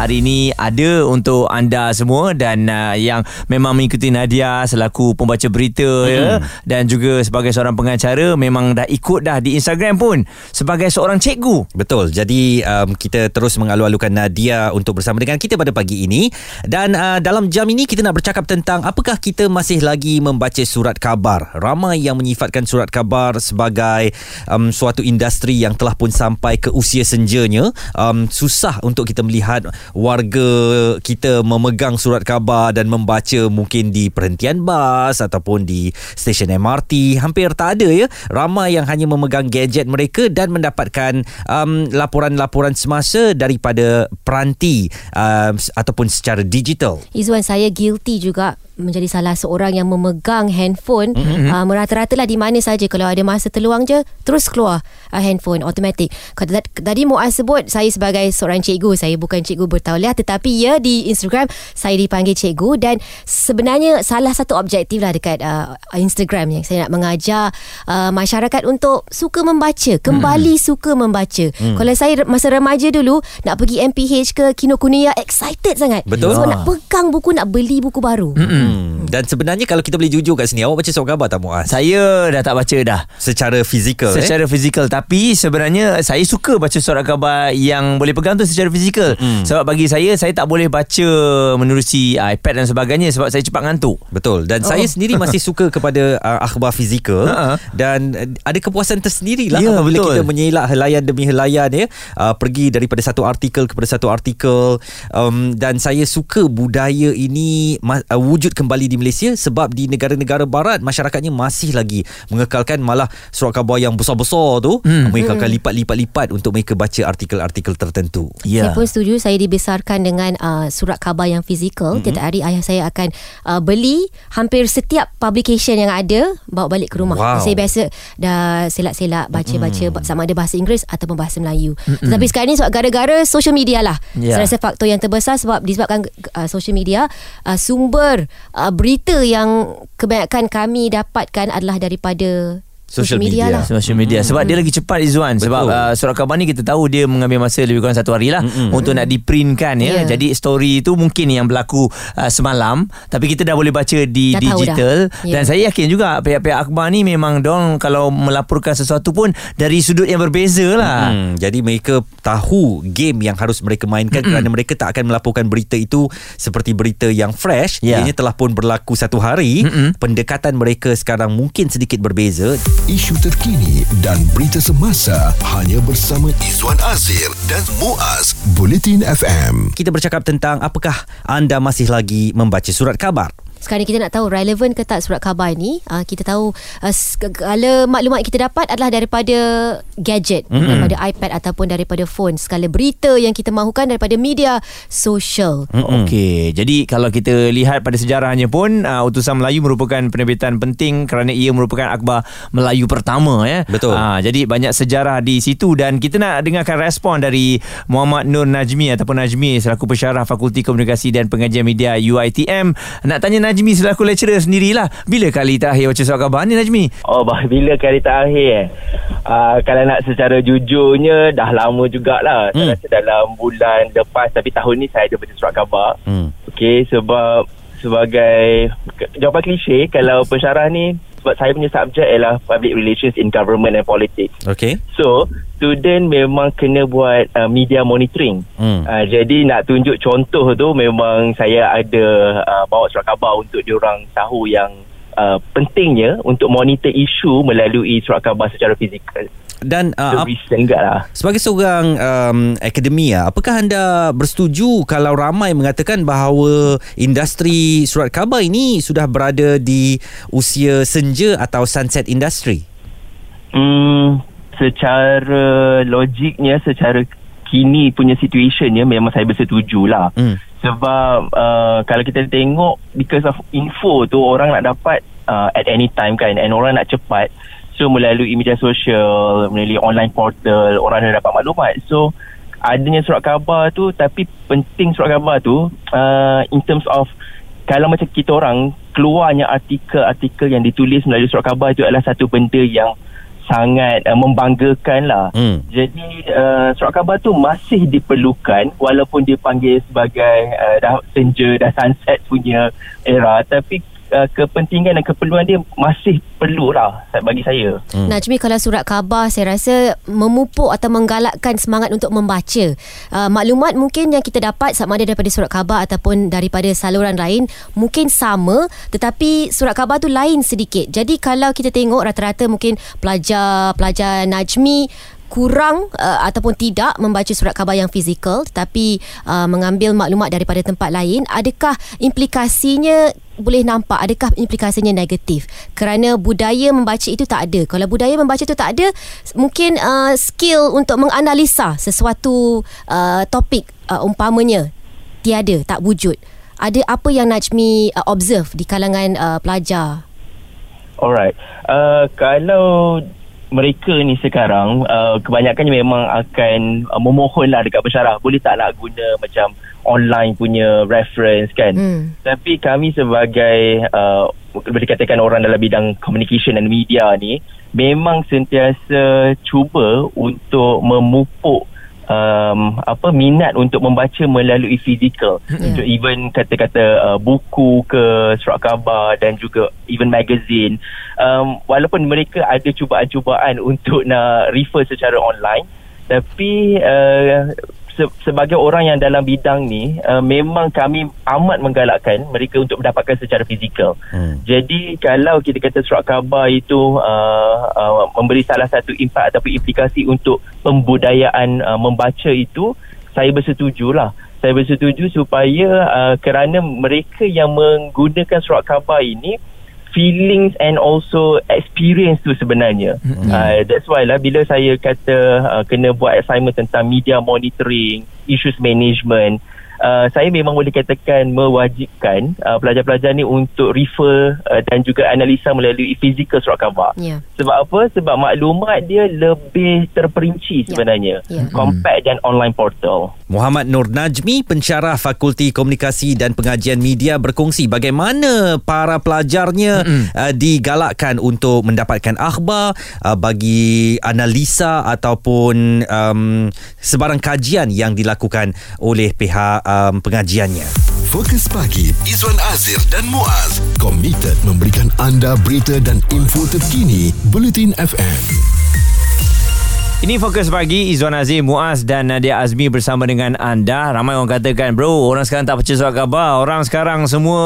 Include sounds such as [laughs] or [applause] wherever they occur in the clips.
hari ini ada untuk anda semua dan uh, yang memang mengikuti Nadia selaku pembaca berita hmm. ya dan juga sebagai seorang pengacara memang dah ikut dah di Instagram pun sebagai seorang cikgu. Betul. Jadi um, kita terus mengalu-alukan Nadia untuk bersama dengan kita pada pagi ini dan uh, dalam jam ini kita nak bercakap tentang apakah kita masih lagi membaca surat khabar. Ramai yang menyifatkan surat khabar sebagai um, suatu industri yang telah pun sampai ke usia senjanya. Um, susah untuk kita melihat warga kita memegang surat khabar dan membaca mungkin di perhentian bas ataupun di stesen MRT hampir tak ada ya. Ramai yang hanya memegang gadget mereka dan mendapatkan um, laporan-laporan semasa daripada peranti um, ataupun secara digital. Izwan saya guilty juga menjadi salah seorang yang memegang handphone. Mm-hmm. uh, merata-rata lah di mana saja. Kalau ada masa terluang je terus keluar uh, handphone automatic. Tadi Muaz sebut saya sebagai seorang cikgu saya bukan cikgu bertauliah tetapi ya di Instagram saya dipanggil cikgu dan sebenarnya salah satu objektif lah dekat uh, Instagram yang saya nak mengajar uh, masyarakat untuk suka membaca kembali mm-hmm. suka membaca. Mm. kalau saya masa remaja dulu nak pergi MPH ke Kinokuniya excited sangat. Betul. So nak pegang buku nak beli buku baru. Mm-hmm. Hmm. Dan sebenarnya kalau kita boleh jujur kat sini awak baca surat khabar tak Muaz? Saya dah tak baca dah. Secara fizikal Secara eh? fizikal tapi sebenarnya saya suka baca surat khabar yang boleh pegang tu secara fizikal. Hmm. Sebab bagi saya saya tak boleh baca menerusi iPad dan sebagainya sebab saya cepat ngantuk. Betul. Dan oh. saya sendiri masih suka kepada uh, akhbar fizikal uh-huh. dan uh, ada kepuasan tersendirilah ya, apabila betul. kita menyelak helaian demi helaian ya. Uh, pergi daripada satu artikel kepada satu artikel um, dan saya suka budaya ini uh, wujud kembali di Malaysia sebab di negara-negara barat masyarakatnya masih lagi mengekalkan malah surat khabar yang besar-besar tu hmm. mengekalkan hmm. lipat-lipat-lipat untuk mereka baca artikel-artikel tertentu. Yeah. Saya pun setuju saya dibesarkan dengan uh, surat khabar yang fizikal. Mm-hmm. Tiap hari ayah saya akan uh, beli hampir setiap publication yang ada bawa balik ke rumah. Wow. Saya biasa dah selak-selak baca-baca mm. sama ada bahasa Inggeris ataupun bahasa Melayu. Mm-hmm. Tetapi sekarang ni sebab gara-gara social media lah. Yeah. Saya rasa faktor yang terbesar sebab disebabkan uh, social media uh, sumber uh, berita yang kebanyakan kami dapatkan adalah daripada social media, media lah. Social media. Hmm. Sebab dia lagi cepat Izzuan. Sebab uh, surat khabar ni kita tahu dia mengambil masa lebih kurang satu hari lah hmm. untuk nak diprintkan ya. Yeah. Jadi story tu mungkin yang berlaku uh, semalam tapi kita dah boleh baca di dah digital yeah. dan saya yakin juga pihak-pihak akhbar ni memang dong kalau melaporkan sesuatu pun dari sudut yang berbeza lah. Hmm. Jadi mereka tahu game yang harus mereka mainkan hmm. kerana mereka tak akan melaporkan berita itu seperti berita yang fresh. Yeah. Ianya telah pun berlaku satu hari. Hmm. Pendekatan mereka sekarang mungkin sedikit berbeza isu terkini dan berita semasa hanya bersama Izwan Azir dan Muaz Bulletin FM. Kita bercakap tentang apakah anda masih lagi membaca surat khabar? Sekarang kita nak tahu relevan ke tak surat khabar ni uh, kita tahu uh, segala maklumat kita dapat adalah daripada gadget mm-hmm. daripada iPad ataupun daripada phone. Segala berita yang kita mahukan daripada media sosial mm-hmm. okey jadi kalau kita lihat pada sejarahnya pun uh, utusan Melayu merupakan penerbitan penting kerana ia merupakan akhbar Melayu pertama ya. Betul. Uh, jadi banyak sejarah di situ dan kita nak dengarkan respon dari Muhammad Nur Najmi ataupun Najmi selaku pensyarah Fakulti Komunikasi dan Pengajian Media UiTM nak tanya Najmi selaku lecturer sendirilah. Bila kali terakhir baca surat khabar ni Najmi? Oh, bah, bila kali terakhir eh? Uh, kalau nak secara jujurnya dah lama jugalah. Hmm. Saya rasa dalam bulan lepas tapi tahun ni saya ada baca surat khabar. Hmm. Okey, sebab sebagai jawapan klise kalau pensyarah ni sebab saya punya subjek ialah public relations in government and politics. Okay. So, student memang kena buat uh, media monitoring. Hmm. Uh, jadi nak tunjuk contoh tu memang saya ada uh, bawa surat khabar untuk diorang tahu yang uh, pentingnya untuk monitor isu melalui surat khabar secara fizikal dan uh, lah. sebagai seorang um, akademia apakah anda bersetuju kalau ramai mengatakan bahawa industri surat khabar ini sudah berada di usia senja atau sunset industry hmm, secara logiknya secara kini punya situationnya memang saya bersetuju lah hmm. sebab uh, kalau kita tengok because of info tu orang nak dapat uh, at any time kan and orang nak cepat So melalui media sosial, melalui online portal, orang dah dapat maklumat. So adanya surat khabar tu tapi penting surat khabar tu uh, in terms of kalau macam kita orang keluarnya artikel-artikel yang ditulis melalui surat khabar itu adalah satu benda yang sangat uh, membanggakan lah. Hmm. Jadi uh, surat khabar tu masih diperlukan walaupun dipanggil sebagai uh, dah senja, dah sunset punya era tapi uh, kepentingan dan keperluan dia masih perlu lah bagi saya. Hmm. Najmi kalau surat khabar saya rasa memupuk atau menggalakkan semangat untuk membaca. Uh, maklumat mungkin yang kita dapat sama ada daripada surat khabar ataupun daripada saluran lain mungkin sama tetapi surat khabar tu lain sedikit. Jadi kalau kita tengok rata-rata mungkin pelajar-pelajar Najmi kurang uh, ataupun tidak membaca surat khabar yang fizikal tetapi uh, mengambil maklumat daripada tempat lain adakah implikasinya boleh nampak? Adakah implikasinya negatif? Kerana budaya membaca itu tak ada. Kalau budaya membaca itu tak ada mungkin uh, skill untuk menganalisa sesuatu uh, topik uh, umpamanya tiada tak wujud. Ada apa yang Najmi uh, observe di kalangan uh, pelajar? Alright. Uh, kalau mereka ni sekarang uh, kebanyakannya memang akan uh, memohonlah dekat pensyarah boleh tak nak guna macam online punya reference kan hmm. tapi kami sebagai uh, boleh dikatakan orang dalam bidang communication dan media ni memang sentiasa cuba untuk memupuk um, apa minat untuk membaca melalui fizikal. Yeah. so, even kata-kata uh, buku ke surat khabar dan juga even magazine. Um, walaupun mereka ada cubaan-cubaan [laughs] untuk nak refer secara online tapi uh, se- sebagai orang yang dalam bidang ni uh, memang kami amat menggalakkan mereka untuk mendapatkan secara fizikal. Hmm. Jadi kalau kita kata surat khabar itu uh, uh, memberi salah satu impak ataupun implikasi untuk pembudayaan uh, membaca itu saya bersetujulah. Saya bersetuju supaya uh, kerana mereka yang menggunakan surat khabar ini feelings and also experience tu sebenarnya. Mm-hmm. Uh, that's why lah bila saya kata uh, kena buat assignment tentang media monitoring, issues management, uh, saya memang boleh katakan mewajibkan uh, pelajar-pelajar ni untuk refer uh, dan juga analisa melalui physical surat khabar. Yeah. Sebab apa? Sebab maklumat dia lebih terperinci ya. sebenarnya yeah. Yeah. compact dan online portal. Muhammad Nur Najmi, pensyarah Fakulti Komunikasi dan Pengajian Media berkongsi bagaimana para pelajarnya mm-hmm. uh, digalakkan untuk mendapatkan akhbar uh, bagi analisa ataupun um, sebarang kajian yang dilakukan oleh pihak um, pengajiannya. Fokus pagi Izwan Azir dan Muaz komited memberikan anda berita dan info terkini Bulletin FM. Ini fokus pagi Izwan Azim, Muaz dan Nadia Azmi bersama dengan anda. Ramai orang katakan, bro, orang sekarang tak percaya surat khabar. Orang sekarang semua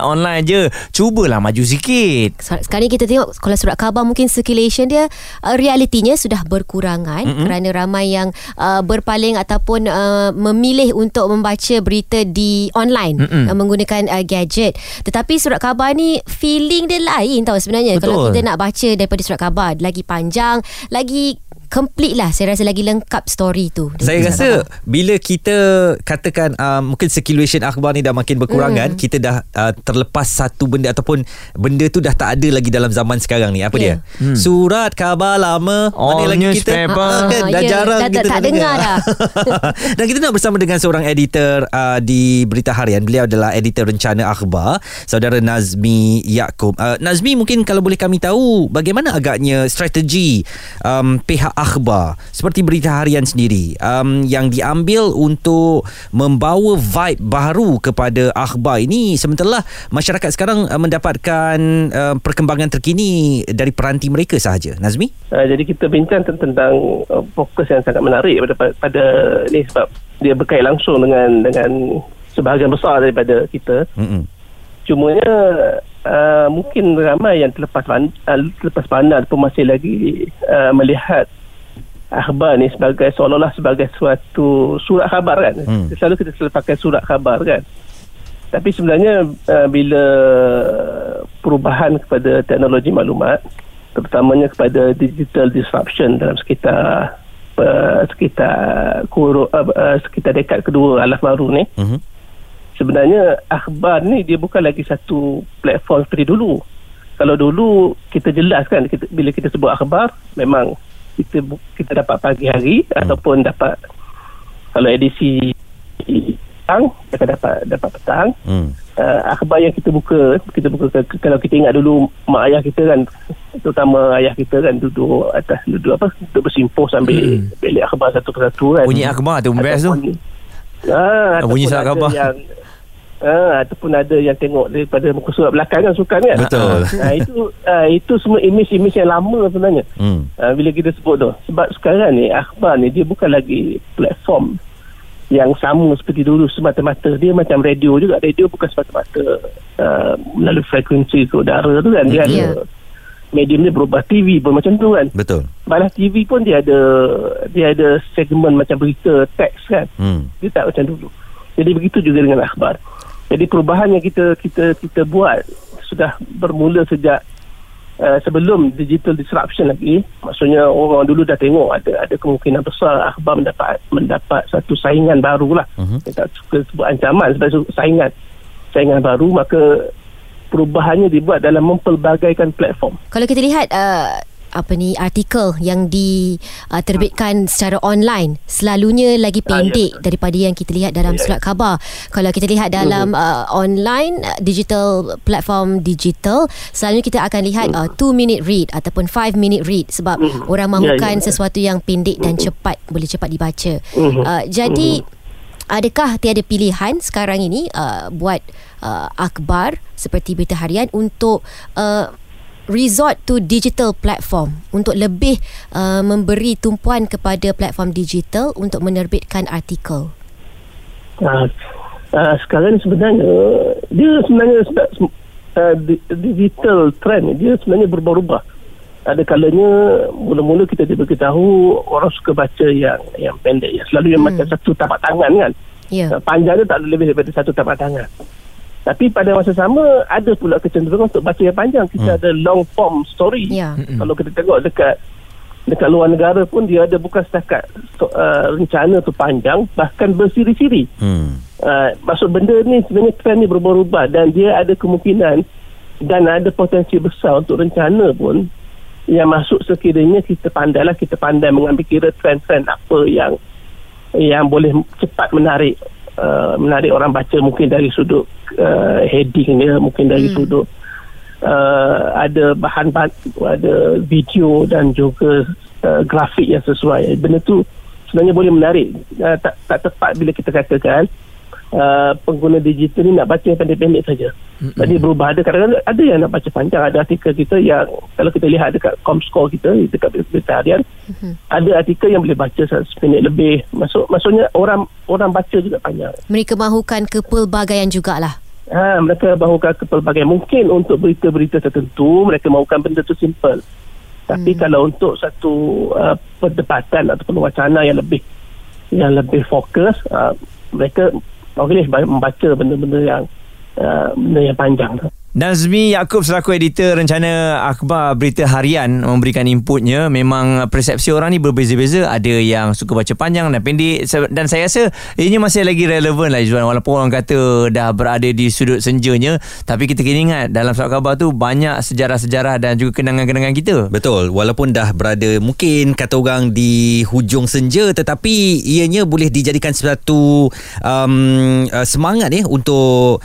online je. Cubalah maju sikit. Sekarang ni kita tengok kalau surat khabar mungkin circulation dia uh, realitinya sudah berkurangan mm-hmm. kerana ramai yang uh, berpaling ataupun uh, memilih untuk membaca berita di online mm-hmm. uh, menggunakan uh, gadget. Tetapi surat khabar ni feeling dia lain tau sebenarnya. Betul. Kalau kita nak baca daripada surat khabar lagi panjang, lagi complete lah saya rasa lagi lengkap story tu saya rasa apa. bila kita katakan uh, mungkin circulation akhbar ni dah makin berkurangan mm. kita dah uh, terlepas satu benda ataupun benda tu dah tak ada lagi dalam zaman sekarang ni apa yeah. dia mm. surat khabar lama oh, mana lagi kita uh, kan, dah yeah. jarang dah, kita tak, tak dengar dah [laughs] dan kita nak bersama dengan seorang editor uh, di Berita Harian beliau adalah editor rencana akhbar saudara Nazmi Yaakob uh, Nazmi mungkin kalau boleh kami tahu bagaimana agaknya strategi um, pihak akhbar. Seperti berita harian sendiri um, yang diambil untuk membawa vibe baru kepada akhbar ini. Sementara masyarakat sekarang uh, mendapatkan uh, perkembangan terkini dari peranti mereka sahaja. Nazmi? Uh, jadi kita bincang tentang uh, fokus yang sangat menarik pada pada ni sebab dia berkait langsung dengan dengan sebahagian besar daripada kita. Mm-hmm. cumanya uh, mungkin ramai yang terlepas uh, terlepas pandang pun masih lagi uh, melihat akhbar ni sebagai seolah-olah sebagai suatu surat khabar kan hmm. selalu kita selalu pakai surat khabar kan tapi sebenarnya uh, bila perubahan kepada teknologi maklumat terutamanya kepada digital disruption dalam sekitar uh, sekitar kuru, uh, uh, sekitar dekad kedua alaf baru ni hmm. sebenarnya akhbar ni dia bukan lagi satu platform seperti dulu kalau dulu kita jelaskan kita, bila kita sebut akhbar memang kita kita dapat pagi hari hmm. ataupun dapat kalau edisi petang akan dapat dapat petang Hmm. uh, akhbar yang kita buka kita buka kalau kita ingat dulu mak ayah kita kan terutama ayah kita kan duduk atas duduk apa duduk bersimpuh sambil hmm. belik akhbar satu persatu kan Bunyi akhbar tu best tu. ah, Bunyi khabar. yang Ah, ataupun ada yang tengok daripada muka surat belakang kan sukan kan Betul. ah, itu ah, itu semua imej-imej yang lama sebenarnya Hmm. uh, bila kita sebut tu sebab sekarang ni akhbar ni dia bukan lagi platform yang sama seperti dulu semata-mata dia macam radio juga radio bukan semata-mata uh, melalui frekuensi ke udara tu kan dia Ya. ada medium dia berubah TV pun macam tu kan Betul. balas TV pun dia ada dia ada segmen macam berita teks kan Hmm. dia tak macam dulu jadi begitu juga dengan akhbar jadi perubahan yang kita kita kita buat sudah bermula sejak uh, sebelum digital disruption lagi. Maksudnya orang dulu dah tengok ada ada kemungkinan besar akhbar mendapat mendapat satu saingan baru lah Mhm. kita tak suka sebut ancaman sebagai saingan saingan baru. Maka perubahannya dibuat dalam mempelbagaikan platform. Kalau kita lihat uh, apa ni artikel yang diterbitkan uh, secara online selalunya lagi Ah, pendek ya. daripada yang kita lihat dalam Ya, surat khabar. Kalau kita lihat dalam uh, online uh, digital platform digital selalunya kita akan lihat uh, 2 minute read ataupun 5 minute read sebab Mhm. orang Ya, mahukan ya. sesuatu yang pendek dan cepat boleh cepat dibaca. Uh, jadi Adakah tiada pilihan sekarang ini uh, buat uh, akhbar seperti berita harian untuk uh, resort to digital platform untuk lebih uh, memberi tumpuan kepada platform digital untuk menerbitkan artikel. Uh, uh, sekarang sebenarnya dia sebenarnya sebab uh, di- digital trend dia sebenarnya berubah-ubah. Ada kalanya mula-mula kita diberitahu orang suka baca yang yang pendek yang selalu yang Hmm. macam satu tapak tangan kan. Ya. Uh, panjang dia tak ada lebih daripada satu tapak tangan. Tapi pada masa sama ada pula kecenderungan untuk baca yang panjang. Kita ada long form story. Ya. Kalau kita tengok dekat dekat luar negara pun dia ada bukan setakat uh, rencana tu panjang bahkan bersiri-siri. Hmm. Uh, maksud benda ni sebenarnya trend ni berubah-ubah dan dia ada kemungkinan dan ada potensi besar untuk rencana pun yang masuk sekiranya kita pandai lah kita pandai mengambil kira trend-trend apa yang yang boleh cepat menarik uh, menarik orang baca mungkin dari sudut uh, heading dia mungkin dari Hmm. sudut uh, ada bahan ada video dan juga uh, grafik yang sesuai benda tu sebenarnya boleh menarik uh, tak tak tepat bila kita katakan uh, pengguna digital ni nak baca yang pendek-pendek saja. Jadi berubah ada kadang-kadang ada yang nak baca panjang ada artikel kita yang kalau kita lihat dekat Comscore kita dekat berita harian ada artikel yang boleh baca 100 minit lebih. Maksud maksudnya orang orang baca juga panjang. Mereka mahukan kepelbagaian jugalah. Ha, mereka mahukan kepelbagaian. Mungkin untuk berita-berita tertentu, mereka mahukan benda tu simple. Tapi hmm. kalau untuk satu uh, perdebatan ataupun wacana yang lebih yang lebih fokus, uh, mereka boleh membaca benda-benda yang uh, benda yang panjang tu. Nazmi Yaakob selaku editor rencana akhbar berita harian memberikan inputnya. Memang persepsi orang ni berbeza-beza. Ada yang suka baca panjang dan pendek. Dan saya rasa ini masih lagi relevan lah Izzuan. Walaupun orang kata dah berada di sudut senjanya tapi kita kena ingat dalam surat khabar tu banyak sejarah-sejarah dan juga kenangan-kenangan kita. Betul. Walaupun dah berada Mungkin kata orang Di hujung senja Tetapi Ianya boleh dijadikan Satu um, uh, Semangat eh Untuk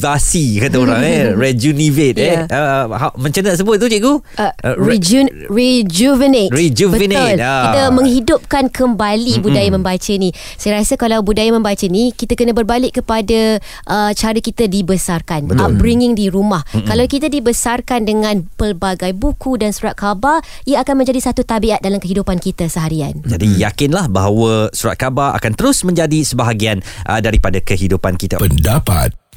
Merejuvenasi Kata orang eh [laughs] Rejuvenate eh Ya. uh, ha- Macam mana nak sebut tu cikgu? Uh, Uh, re- rejun, rejuvenate Rejuvenate, Betul ah. Kita menghidupkan kembali Mm-mm. Budaya membaca ni Saya rasa kalau budaya membaca ni Kita kena berbalik kepada uh, Cara kita dibesarkan Betul. Upbringing di rumah Mm-mm. Kalau kita dibesarkan dengan Pelbagai buku dan surat khabar Ia akan menjadi satu tabiat Dalam kehidupan kita seharian Jadi yakinlah bahawa surat khabar akan terus menjadi sebahagian uh, daripada kehidupan kita. Pendapat,